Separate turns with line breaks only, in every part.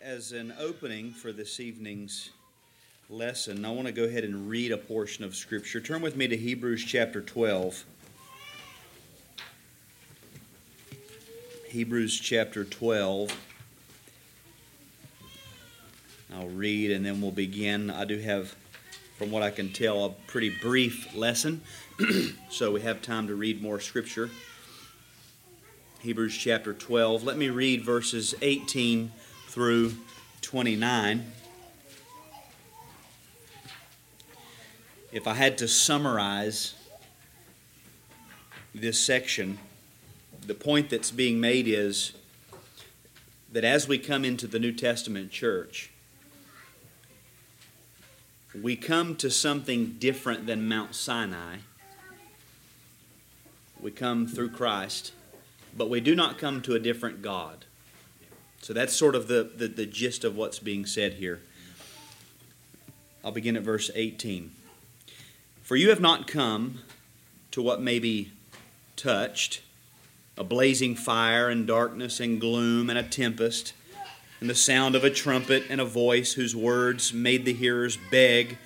as an opening for this evening's lesson, I want to go ahead and read a portion of Scripture. Turn with me to Hebrews chapter 12. Hebrews chapter 12. I'll read and then we'll begin. I do have, from what I can tell, a pretty brief lesson, so we have time to read more Scripture. Hebrews chapter 12. Let me read verses 18 through 29. If I had to summarize this section, the point that's being made is that as we come into the New Testament church, we come to something different than Mount Sinai. We come through Christ, but we do not come to a different God. So that's sort of the, the, the, gist of what's being said here. I'll begin at verse 18. For you have not come to what may be touched a blazing fire and darkness and gloom and a tempest, and the sound of a trumpet and a voice whose words made the hearers beg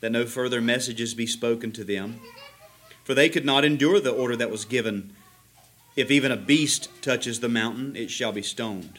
that no further messages be spoken to them. For they could not endure the order that was given. If even a beast touches the mountain, it shall be stoned.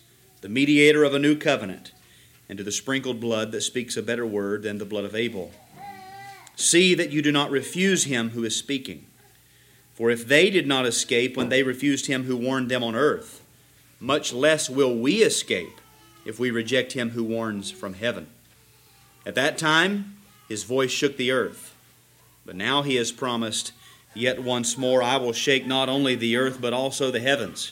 the mediator of a new covenant, and to the sprinkled blood that speaks a better word than the blood of Abel. See that you do not refuse him who is speaking. For if they did not escape when they refused him who warned them on earth, much less will we escape if we reject him who warns from heaven. At that time, his voice shook the earth. But now he has promised, Yet once more I will shake not only the earth, but also the heavens.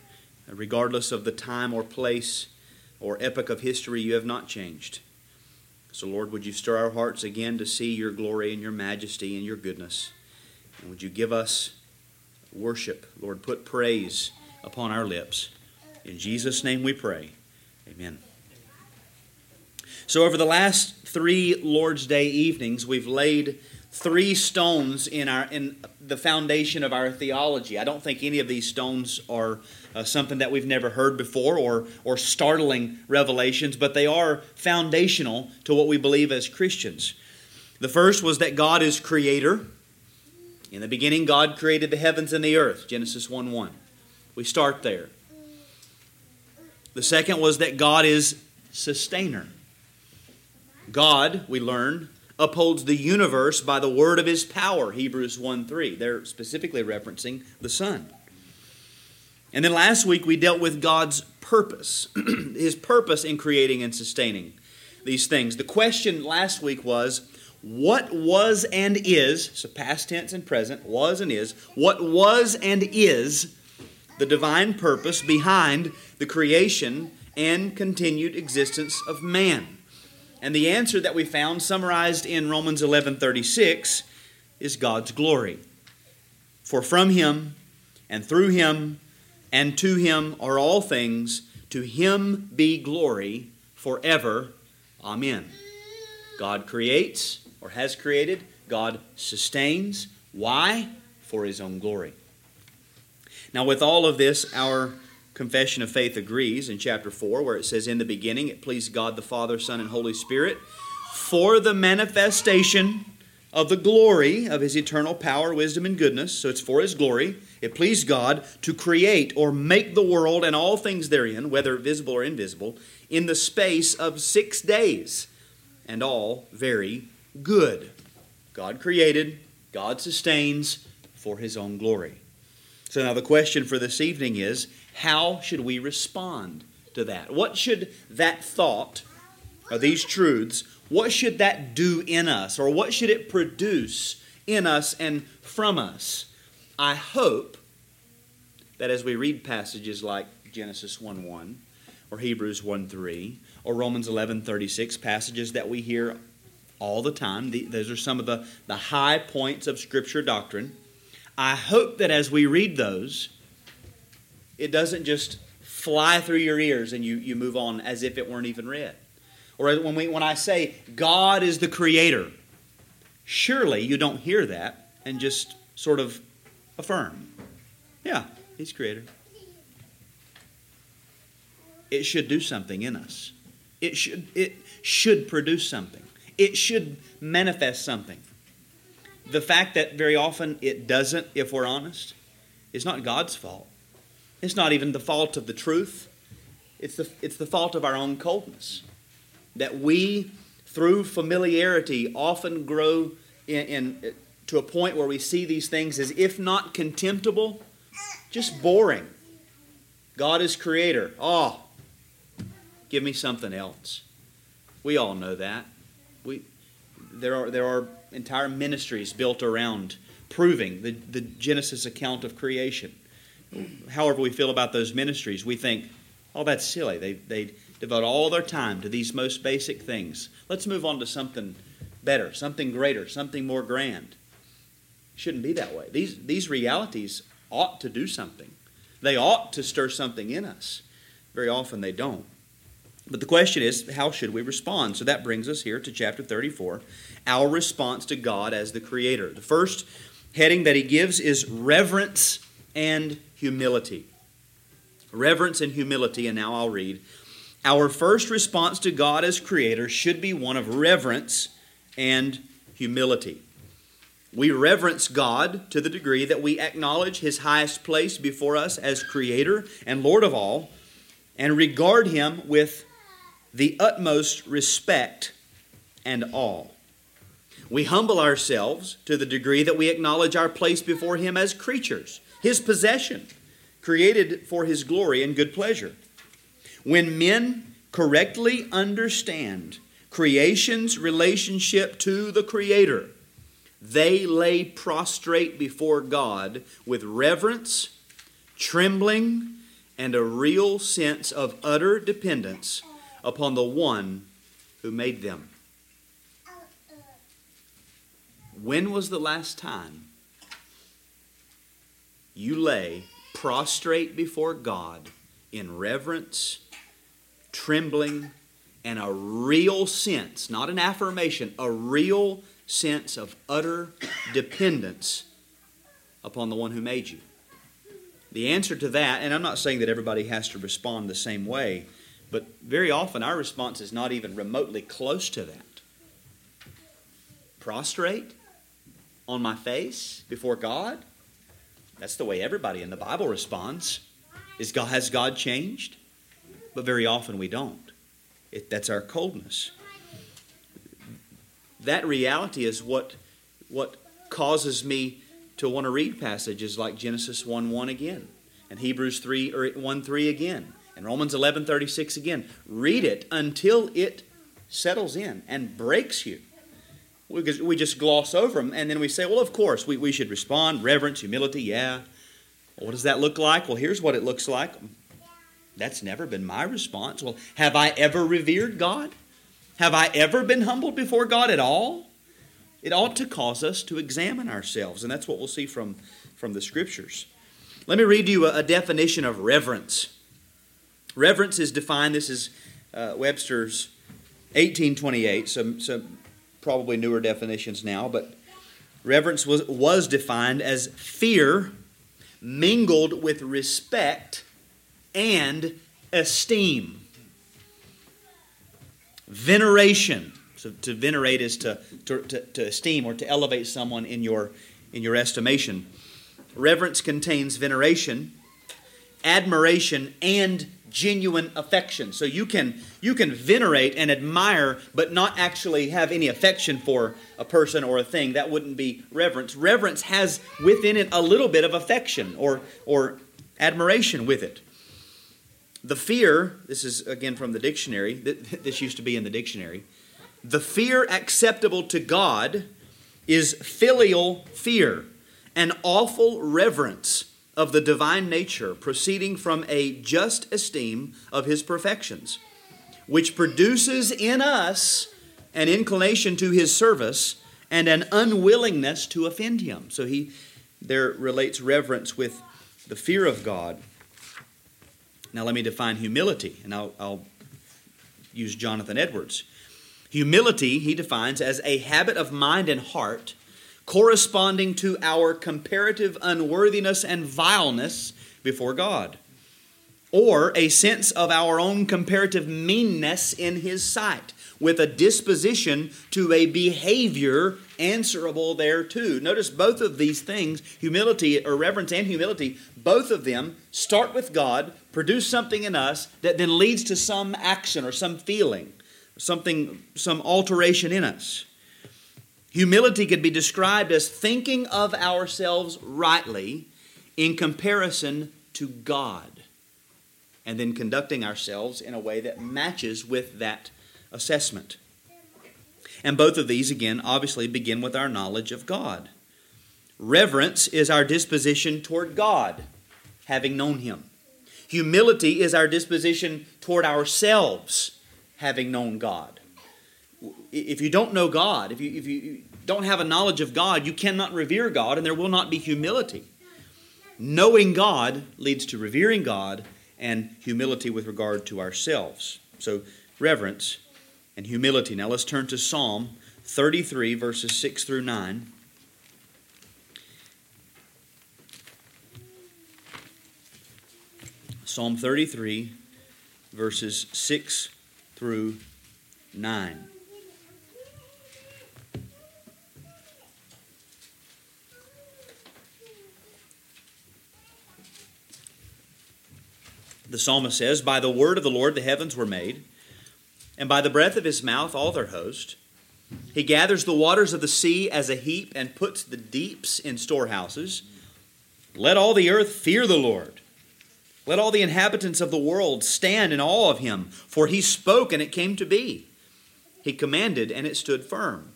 regardless of the time or place or epoch of history, you have not changed. So, Lord, would you stir our hearts again to see your glory and your majesty and your goodness? And would you give us worship? Lord, put praise upon our lips. In Jesus' name we pray. Amen. So, over the last three Lord's Day evenings, we've laid three stones in our in the foundation of our theology. I don't think any of these stones are uh, something that we've never heard before or or startling revelations, but they are foundational to what we believe as Christians. The first was that God is creator. In the beginning God created the heavens and the earth, Genesis 1:1. We start there. The second was that God is sustainer. God, we learn, upholds the universe by the word of his power, Hebrews 1 3. They're specifically referencing the Son. And then last week we dealt with God's purpose, his purpose in creating and sustaining these things. The question last week was what was and is, so past tense and present, was and is, what was and is the divine purpose behind the creation and continued existence of man? And the answer that we found summarized in Romans 11:36 is God's glory. For from him and through him and to him are all things, to him be glory forever. Amen. God creates or has created, God sustains. Why? For his own glory. Now, with all of this, our confession of faith agrees in chapter 4, where it says, In the beginning it pleased God the Father, Son, and Holy Spirit for the manifestation of the glory of his eternal power, wisdom, and goodness. So it's for his glory. It pleased God to create or make the world and all things therein, whether visible or invisible, in the space of six days, and all very good. God created, God sustains for his own glory. So now the question for this evening is how should we respond to that? What should that thought, or these truths, what should that do in us, or what should it produce in us and from us? I hope that as we read passages like Genesis 1 1, or Hebrews 1 3, or Romans 11 36, passages that we hear all the time, those are some of the, the high points of Scripture doctrine. I hope that as we read those, it doesn't just fly through your ears and you, you move on as if it weren't even read. Or when, we, when I say God is the creator, surely you don't hear that and just sort of affirm. Yeah, He's creator. It should do something in us. It should, it should produce something. It should manifest something. The fact that very often it doesn't, if we're honest, is not God's fault. It's not even the fault of the truth. It's the, it's the fault of our own coldness that we, through familiarity, often grow in, in, to a point where we see these things as, if not contemptible, just boring. God is creator. Oh, give me something else. We all know that. We, there, are, there are entire ministries built around proving the, the Genesis account of creation. However, we feel about those ministries, we think, oh, that's silly. They, they devote all their time to these most basic things. Let's move on to something better, something greater, something more grand. Shouldn't be that way. These, these realities ought to do something, they ought to stir something in us. Very often they don't. But the question is, how should we respond? So that brings us here to chapter 34, our response to God as the Creator. The first heading that he gives is reverence and humility. Reverence and humility, and now I'll read. Our first response to God as Creator should be one of reverence and humility. We reverence God to the degree that we acknowledge His highest place before us as Creator and Lord of all, and regard Him with the utmost respect and awe. We humble ourselves to the degree that we acknowledge our place before Him as creatures, His possession, created for His glory and good pleasure. When men correctly understand creation's relationship to the Creator, they lay prostrate before God with reverence, trembling, and a real sense of utter dependence upon the one who made them. When was the last time you lay prostrate before God in reverence trembling, and a real sense, not an affirmation, a real sense of utter dependence upon the one who made you. The answer to that, and I'm not saying that everybody has to respond the same way, but very often our response is not even remotely close to that. Prostrate on my face before God? That's the way everybody in the Bible responds. Is God, has God changed? but very often we don't. It, that's our coldness. That reality is what, what causes me to want to read passages like Genesis 1 1 again, and Hebrews 3 or 1 3 again, and Romans 11 36 again. Read it until it settles in and breaks you. We, we just gloss over them, and then we say, well, of course, we, we should respond reverence, humility, yeah. Well, what does that look like? Well, here's what it looks like. That's never been my response. Well, have I ever revered God? Have I ever been humbled before God at all? It ought to cause us to examine ourselves, and that's what we'll see from, from the scriptures. Let me read you a, a definition of reverence. Reverence is defined, this is uh, Webster's 1828, some, some probably newer definitions now, but reverence was, was defined as fear mingled with respect and esteem. Veneration. So to venerate is to, to, to, to esteem or to elevate someone in your, in your estimation. Reverence contains veneration, admiration, and genuine affection. So you can you can venerate and admire but not actually have any affection for a person or a thing. That wouldn't be reverence. Reverence has within it a little bit of affection or or admiration with it. The fear, this is again from the dictionary, this used to be in the dictionary. The fear acceptable to God is filial fear, an awful reverence of the divine nature proceeding from a just esteem of his perfections, which produces in us an inclination to his service and an unwillingness to offend him. So he there relates reverence with the fear of God. Now let me define humility, and I'll, I'll use Jonathan Edwards. Humility, he defines as a habit of mind and heart corresponding to our comparative unworthiness and vileness before God, or a sense of our own comparative meanness in His sight, with a disposition to a behavior answerable thereto. Notice both of these things, humility or reverence and humility, both of them start with God, produce something in us that then leads to some action or some feeling, something, some alteration in us. Humility could be described as thinking of ourselves rightly in comparison to God, and then conducting ourselves in a way that matches with that assessment. And both of these, again, obviously begin with our knowledge of God. Reverence is our disposition toward God, having known Him. Humility is our disposition toward ourselves, having known God if you don't know God, if you, if you don't have a knowledge of God, you cannot revere God and there will not be humility. Knowing God leads to revering God and humility with regard to ourselves. So, reverence and humility. Now, let's turn to Psalm 33, verses 6 through 9. Psalm 33, verses 6 through 9. The psalmist says, By the word of the Lord the heavens were made, and by the breath of his mouth all their host. He gathers the waters of the sea as a heap and puts the deeps in storehouses. Let all the earth fear the Lord. Let all the inhabitants of the world stand in awe of him, for he spoke and it came to be. He commanded and it stood firm.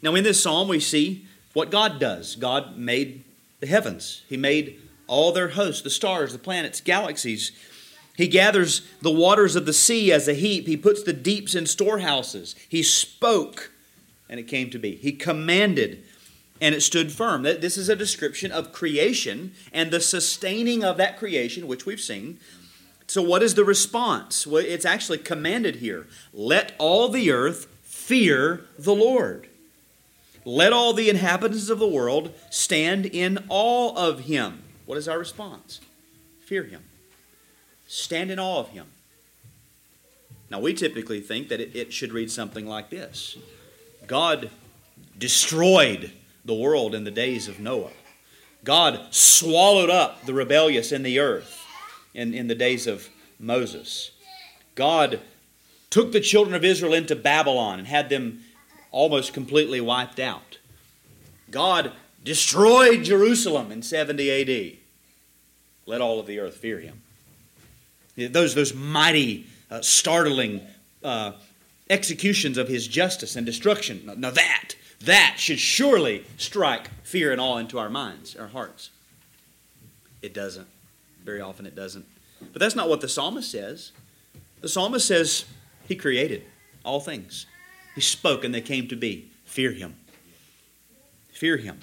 Now, in this psalm, we see what God does. God made the heavens, He made all their hosts, the stars, the planets, galaxies. He gathers the waters of the sea as a heap. He puts the deeps in storehouses. He spoke, and it came to be. He commanded, and it stood firm. This is a description of creation and the sustaining of that creation, which we've seen. So, what is the response? Well, it's actually commanded here. Let all the earth fear the Lord. Let all the inhabitants of the world stand in awe of him. What is our response? Fear him. Stand in awe of him. Now, we typically think that it, it should read something like this God destroyed the world in the days of Noah. God swallowed up the rebellious in the earth in, in the days of Moses. God took the children of Israel into Babylon and had them almost completely wiped out. God destroyed Jerusalem in 70 AD. Let all of the earth fear him. Those, those mighty, uh, startling uh, executions of his justice and destruction. Now, that, that should surely strike fear and awe into our minds, our hearts. It doesn't. Very often it doesn't. But that's not what the psalmist says. The psalmist says he created all things. He spoke and they came to be. Fear him. Fear him.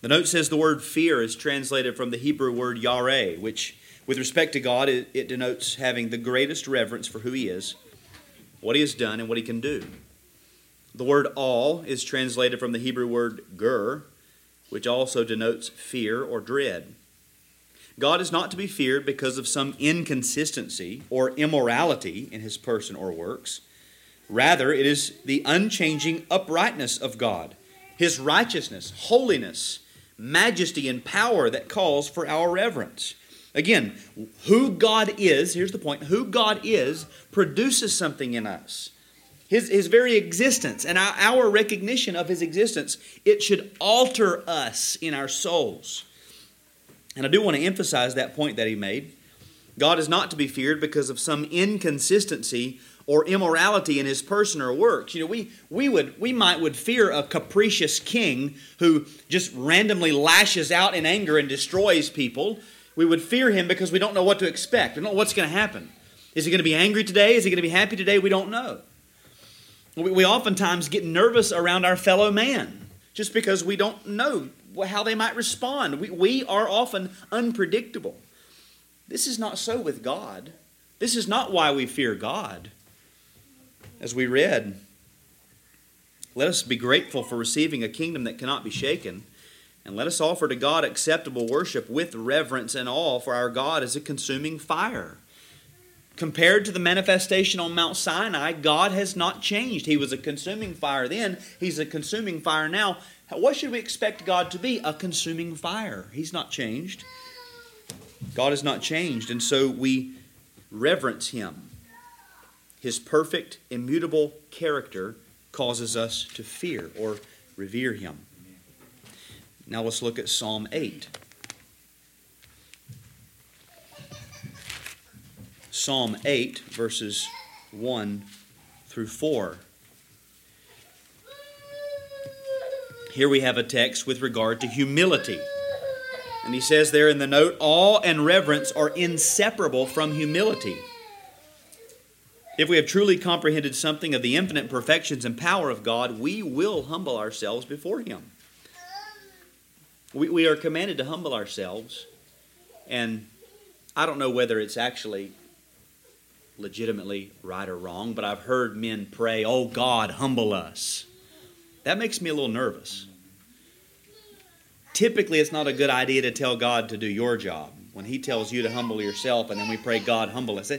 The note says the word fear is translated from the Hebrew word yareh, which, with respect to God, it, it, denotes having the greatest reverence for who He is, what He has done, and what He can do. The word all is translated from the Hebrew word gur, which also denotes fear or dread. God is not to be feared because of some inconsistency or immorality in His person or works. Rather, it is the unchanging uprightness of God, His righteousness, holiness, majesty, and power that calls for our reverence. Again, who God is, here's the point who God is produces something in us. His, his very existence and our, our recognition of his existence, it should alter us in our souls. And I do want to emphasize that point that he made. God is not to be feared because of some inconsistency or immorality in his person or works. You know, we, we would we might would fear a capricious king who just randomly lashes out in anger and destroys people. We would fear him because we don't know what to expect. We don't know what's going to happen. Is he going to be angry today? Is he going to be happy today? We don't know. We, we oftentimes get nervous around our fellow man just because we don't know how they might respond. We, we are often unpredictable. This is not so with God. This is not why we fear God. As we read, let us be grateful for receiving a kingdom that cannot be shaken. And let us offer to God acceptable worship with reverence and awe, for our God is a consuming fire. Compared to the manifestation on Mount Sinai, God has not changed. He was a consuming fire then, He's a consuming fire now. What should we expect God to be? A consuming fire. He's not changed. God has not changed, and so we reverence Him. His perfect, immutable character causes us to fear or revere Him. Now let's look at Psalm 8. Psalm 8, verses 1 through 4. Here we have a text with regard to humility. And he says there in the note, awe and reverence are inseparable from humility. If we have truly comprehended something of the infinite perfections and power of God, we will humble ourselves before Him. We, we are commanded to humble ourselves, and I don't know whether it's actually legitimately right or wrong, but I've heard men pray, Oh God, humble us. That makes me a little nervous. Typically, it's not a good idea to tell God to do your job. When He tells you to humble yourself, and then we pray, God, humble us.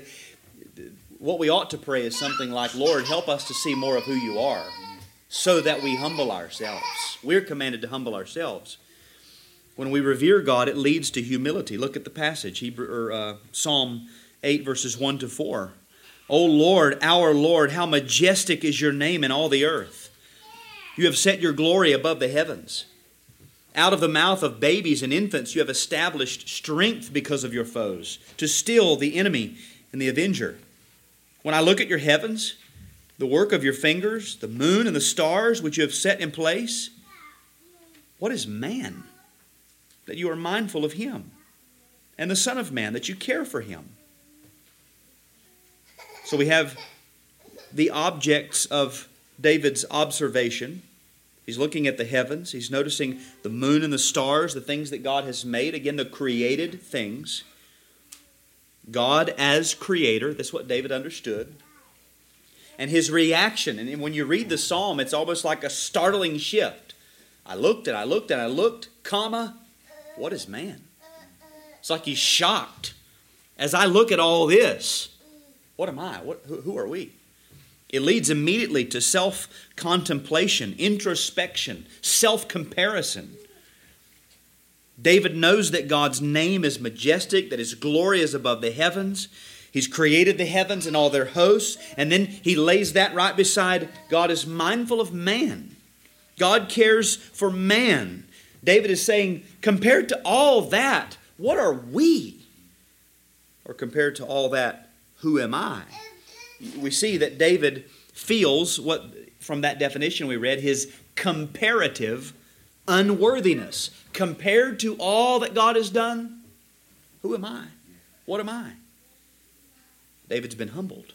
What we ought to pray is something like, Lord, help us to see more of who you are so that we humble ourselves. We're commanded to humble ourselves. When we revere God, it leads to humility. Look at the passage, Hebrew, or, uh, Psalm 8, verses 1 to 4. O Lord, our Lord, how majestic is your name in all the earth. You have set your glory above the heavens. Out of the mouth of babies and infants, you have established strength because of your foes, to still the enemy and the avenger. When I look at your heavens, the work of your fingers, the moon and the stars which you have set in place, what is man that you are mindful of him? And the Son of Man that you care for him? So we have the objects of David's observation. He's looking at the heavens. He's noticing the moon and the stars, the things that God has made. Again, the created things. God as creator. That's what David understood. And his reaction. And when you read the psalm, it's almost like a startling shift. I looked and I looked and I looked, comma, what is man? It's like he's shocked. As I look at all this, what am I? What, who, who are we? It leads immediately to self contemplation, introspection, self comparison. David knows that God's name is majestic, that His glory is above the heavens. He's created the heavens and all their hosts, and then he lays that right beside God is mindful of man. God cares for man. David is saying, compared to all that, what are we? Or compared to all that, who am I? We see that David feels what, from that definition we read, his comparative unworthiness. Compared to all that God has done, who am I? What am I? David's been humbled.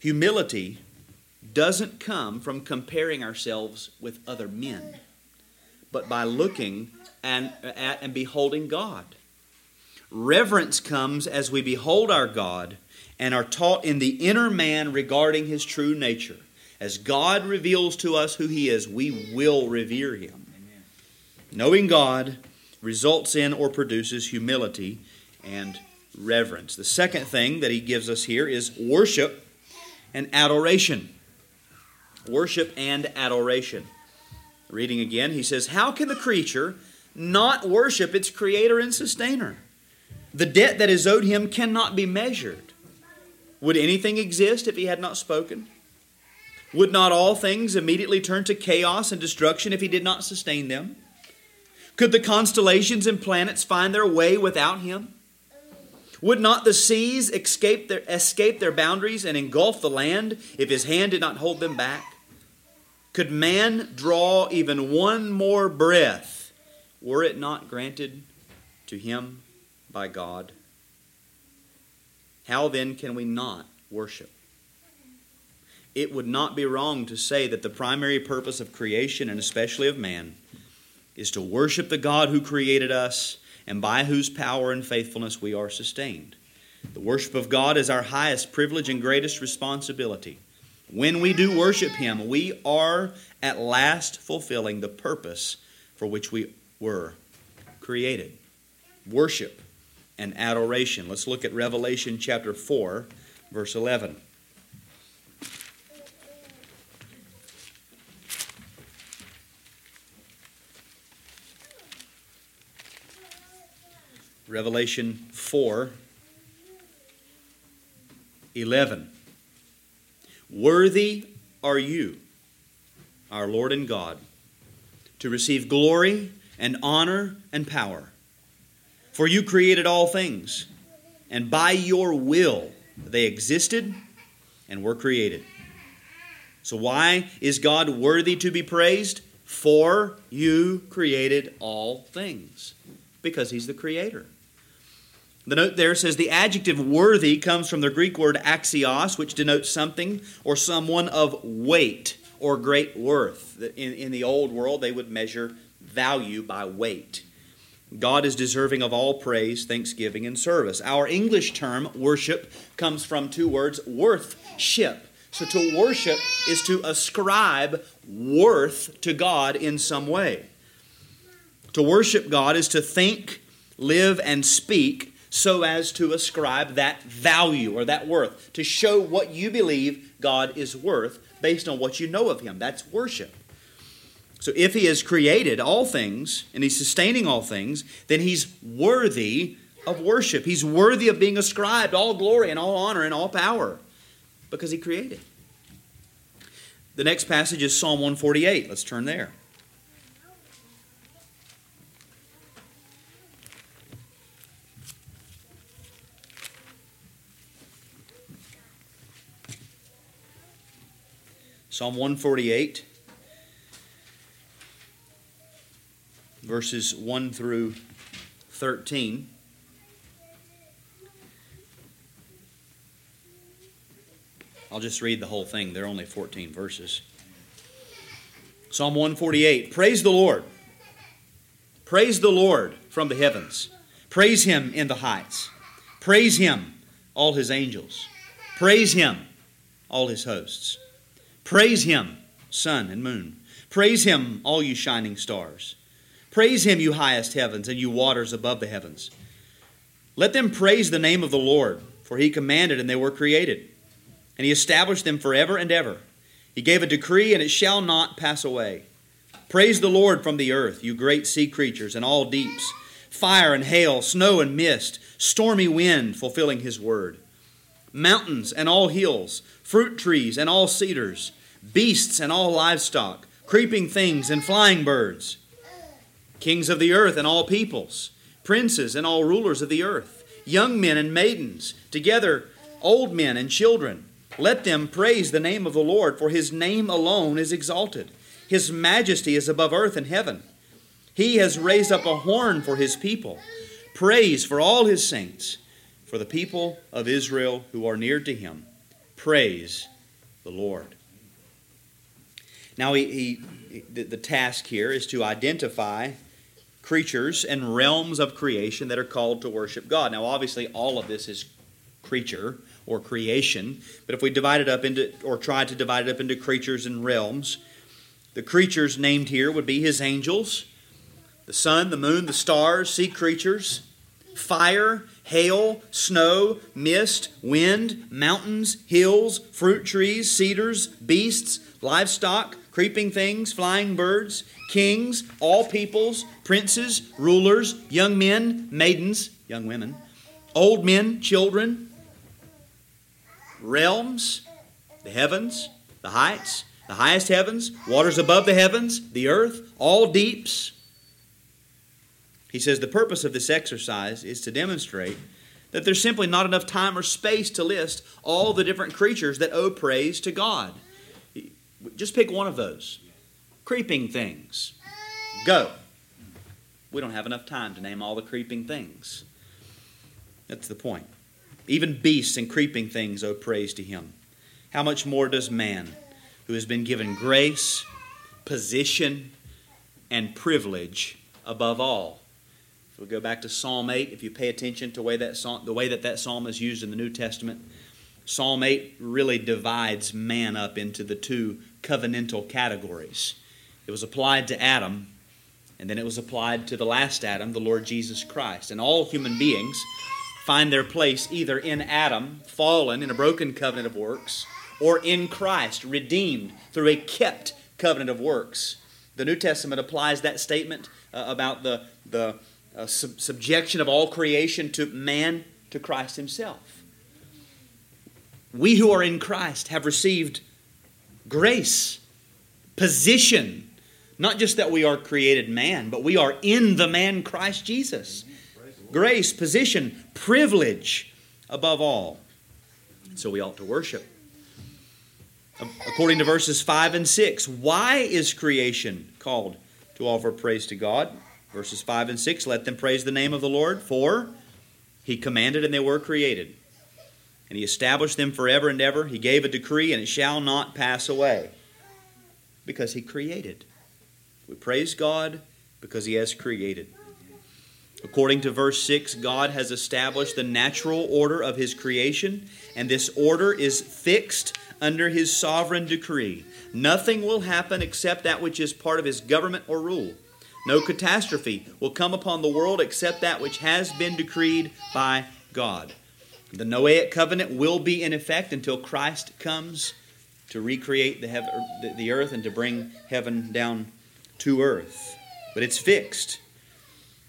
Humility doesn't come from comparing ourselves with other men, but by looking and, at and beholding God. Reverence comes as we behold our God and are taught in the inner man regarding his true nature. As God reveals to us who he is, we will revere him. Knowing God results in or produces humility and reverence. The second thing that he gives us here is worship and adoration. Worship and adoration. Reading again, he says, How can the creature not worship its creator and sustainer? The debt that is owed him cannot be measured. Would anything exist if he had not spoken? Would not all things immediately turn to chaos and destruction if he did not sustain them? Could the constellations and planets find their way without him? Would not the seas escape their, escape their boundaries and engulf the land if his hand did not hold them back? Could man draw even one more breath were it not granted to him by God? How then can we not worship? It would not be wrong to say that the primary purpose of creation, and especially of man, is to worship the God who created us and by whose power and faithfulness we are sustained. The worship of God is our highest privilege and greatest responsibility. When we do worship Him, we are at last fulfilling the purpose for which we were created. Worship and adoration. Let's look at Revelation chapter 4, verse 11. Revelation 4 11. Worthy are you, our Lord and God, to receive glory and honor and power. For you created all things, and by your will they existed and were created. So, why is God worthy to be praised? For you created all things. Because He's the Creator. The note there says the adjective worthy comes from the Greek word axios, which denotes something or someone of weight or great worth. In, in the old world, they would measure value by weight. God is deserving of all praise, thanksgiving, and service. Our English term, worship, comes from two words worthship. So to worship is to ascribe worth to God in some way. To worship God is to think, live, and speak so as to ascribe that value or that worth, to show what you believe God is worth based on what you know of Him. That's worship. So if He has created all things and He's sustaining all things, then He's worthy of worship. He's worthy of being ascribed all glory and all honor and all power because He created. The next passage is Psalm 148. Let's turn there. Psalm 148, verses 1 through 13. I'll just read the whole thing. There are only 14 verses. Psalm 148 Praise the Lord. Praise the Lord from the heavens. Praise him in the heights. Praise him, all his angels. Praise him, all his hosts. Praise him, sun and moon. Praise him, all you shining stars. Praise him, you highest heavens, and you waters above the heavens. Let them praise the name of the Lord, for he commanded, and they were created. And he established them forever and ever. He gave a decree, and it shall not pass away. Praise the Lord from the earth, you great sea creatures and all deeps, fire and hail, snow and mist, stormy wind, fulfilling his word. Mountains and all hills, fruit trees and all cedars, beasts and all livestock, creeping things and flying birds, kings of the earth and all peoples, princes and all rulers of the earth, young men and maidens, together old men and children. Let them praise the name of the Lord, for his name alone is exalted. His majesty is above earth and heaven. He has raised up a horn for his people, praise for all his saints, for the people of Israel who are near to him. Praise the Lord. Now, he, he the, the task here is to identify creatures and realms of creation that are called to worship God. Now, obviously, all of this is creature or creation, but if we divide it up into, or try to divide it up into creatures and realms, the creatures named here would be his angels, the sun, the moon, the stars, sea creatures, fire, hail, snow, mist, wind, mountains, hills, fruit trees, cedars, beasts, livestock, creeping things, flying birds, kings, all peoples, princes, rulers, young men, maidens, young women, old men, children, realms, the heavens, the heights, the highest heavens, waters above the heavens, the earth, all deeps. He says the purpose of this exercise is to demonstrate that there's simply not enough time or space to list all the different creatures that owe praise to God. Just pick one of those. Creeping things. Go. We don't have enough time to name all the creeping things. That's the point. Even beasts and creeping things owe praise to Him. How much more does man, who has been given grace, position, and privilege above all? If we go back to Psalm 8, if you pay attention to the way that psalm, the way that, that psalm is used in the New Testament, Psalm 8 really divides man up into the two covenantal categories. It was applied to Adam, and then it was applied to the last Adam, the Lord Jesus Christ. And all human beings find their place either in Adam, fallen in a broken covenant of works, or in Christ, redeemed through a kept covenant of works. The New Testament applies that statement uh, about the, the uh, sub- subjection of all creation to man to Christ Himself. We who are in Christ have received grace, position, not just that we are created man, but we are in the man Christ Jesus. Grace, position, privilege above all. So we ought to worship. According to verses 5 and 6, why is creation called to offer praise to God? Verses 5 and 6 Let them praise the name of the Lord, for he commanded and they were created. And he established them forever and ever. He gave a decree and it shall not pass away. Because he created. We praise God because he has created. According to verse 6, God has established the natural order of his creation, and this order is fixed under his sovereign decree. Nothing will happen except that which is part of his government or rule. No catastrophe will come upon the world except that which has been decreed by God. The Noahic covenant will be in effect until Christ comes to recreate the, heaven, er, the earth and to bring heaven down to earth. But it's fixed.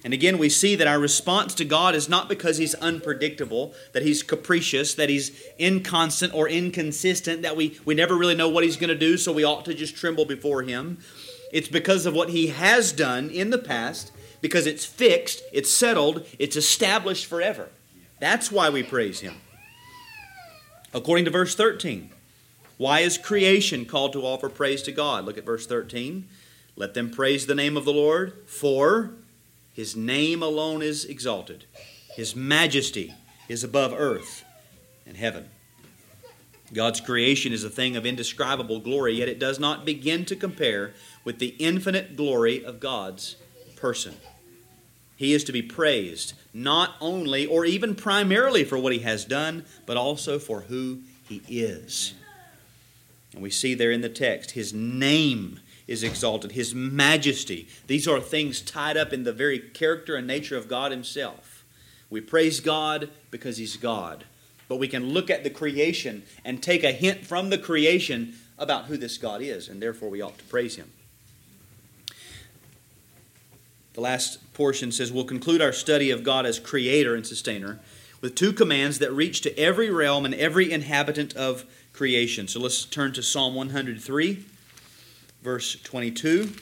And again, we see that our response to God is not because He's unpredictable, that He's capricious, that He's inconstant or inconsistent, that we, we never really know what He's going to do, so we ought to just tremble before Him. It's because of what He has done in the past, because it's fixed, it's settled, it's established forever. That's why we praise Him. According to verse 13, why is creation called to offer praise to God? Look at verse 13. Let them praise the name of the Lord, for His name alone is exalted. His majesty is above earth and heaven. God's creation is a thing of indescribable glory, yet it does not begin to compare with the infinite glory of God's person. He is to be praised not only or even primarily for what he has done, but also for who he is. And we see there in the text, his name is exalted, his majesty. These are things tied up in the very character and nature of God himself. We praise God because he's God. But we can look at the creation and take a hint from the creation about who this God is, and therefore we ought to praise him. The last portion says we'll conclude our study of God as creator and sustainer with two commands that reach to every realm and every inhabitant of creation. So let's turn to Psalm 103, verse 22.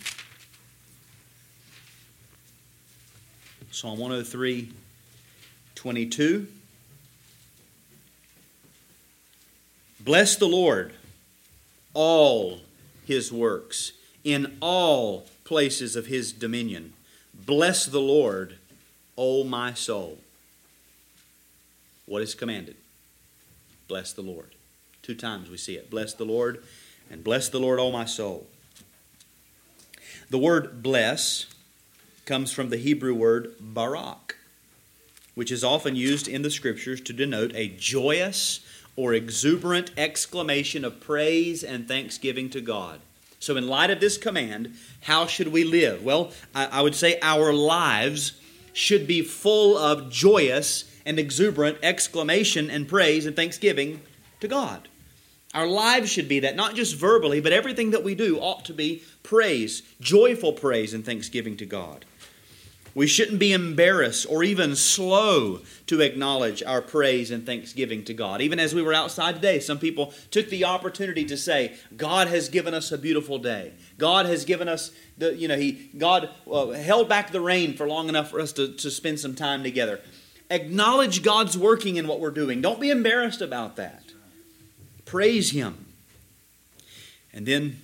Psalm 103, 22. Bless the Lord, all his works, in all places of his dominion. Bless the Lord, O my soul. What is commanded? Bless the Lord. Two times we see it. Bless the Lord, and bless the Lord, O my soul. The word bless comes from the Hebrew word barak, which is often used in the scriptures to denote a joyous or exuberant exclamation of praise and thanksgiving to God. So, in light of this command, how should we live? Well, I, I would say our lives should be full of joyous and exuberant exclamation and praise and thanksgiving to God. Our lives should be that, not just verbally, but everything that we do ought to be praise, joyful praise and thanksgiving to God. We shouldn't be embarrassed or even slow to acknowledge our praise and thanksgiving to God. Even as we were outside today, some people took the opportunity to say, God has given us a beautiful day. God has given us the, you know, He, God uh, held back the rain for long enough for us to, to spend some time together. Acknowledge God's working in what we're doing. Don't be embarrassed about that. Praise Him. And then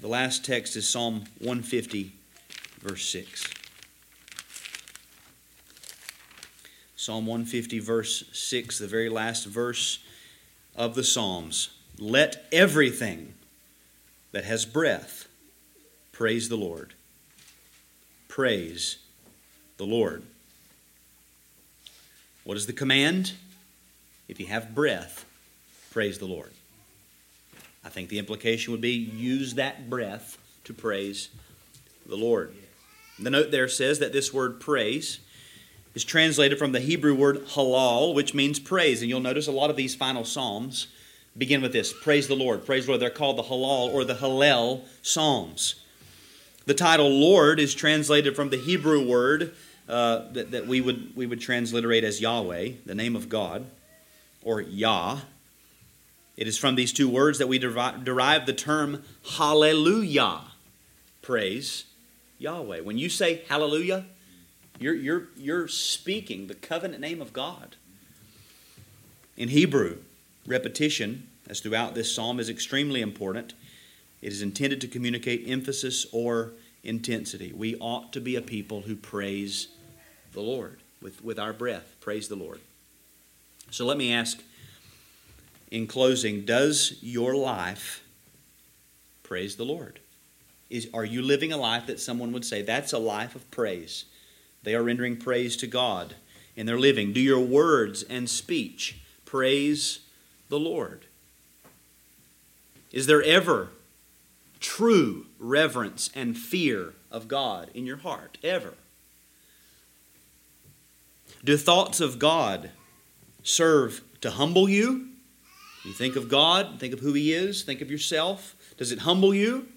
the last text is Psalm 150, verse 6. Psalm 150, verse 6, the very last verse of the Psalms. Let everything that has breath praise the Lord. Praise the Lord. What is the command? If you have breath, praise the Lord. I think the implication would be use that breath to praise the Lord. The note there says that this word praise is translated from the Hebrew word halal, which means praise. And you'll notice a lot of these final psalms begin with this praise the Lord, praise the Lord. They're called the halal or the hallel psalms. The title Lord is translated from the Hebrew word uh, that, that we, would, we would transliterate as Yahweh, the name of God, or Yah. It is from these two words that we derive the term hallelujah, praise Yahweh. When you say hallelujah, you're, you're, you're speaking the covenant name of God. In Hebrew, repetition, as throughout this psalm, is extremely important. It is intended to communicate emphasis or intensity. We ought to be a people who praise the Lord with, with our breath. Praise the Lord. So let me ask in closing, does your life praise the Lord? Is, are you living a life that someone would say, that's a life of praise? They are rendering praise to God in their living. Do your words and speech praise the Lord? Is there ever true reverence and fear of God in your heart? Ever? Do thoughts of God serve to humble you you think of God, think of who He is, think of yourself. Does it humble you?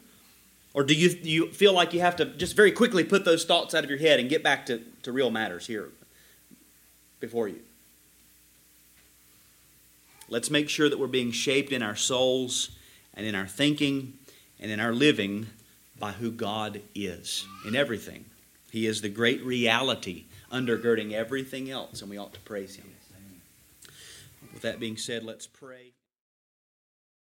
Or do you, you feel like you have to just very quickly put those thoughts out of your head and get back to, to real matters here before you? Let's make sure that we're being shaped in our souls and in our thinking and in our living by who God is in everything. He is the great reality undergirding everything else, and we ought to praise Him. With that being said, let's pray.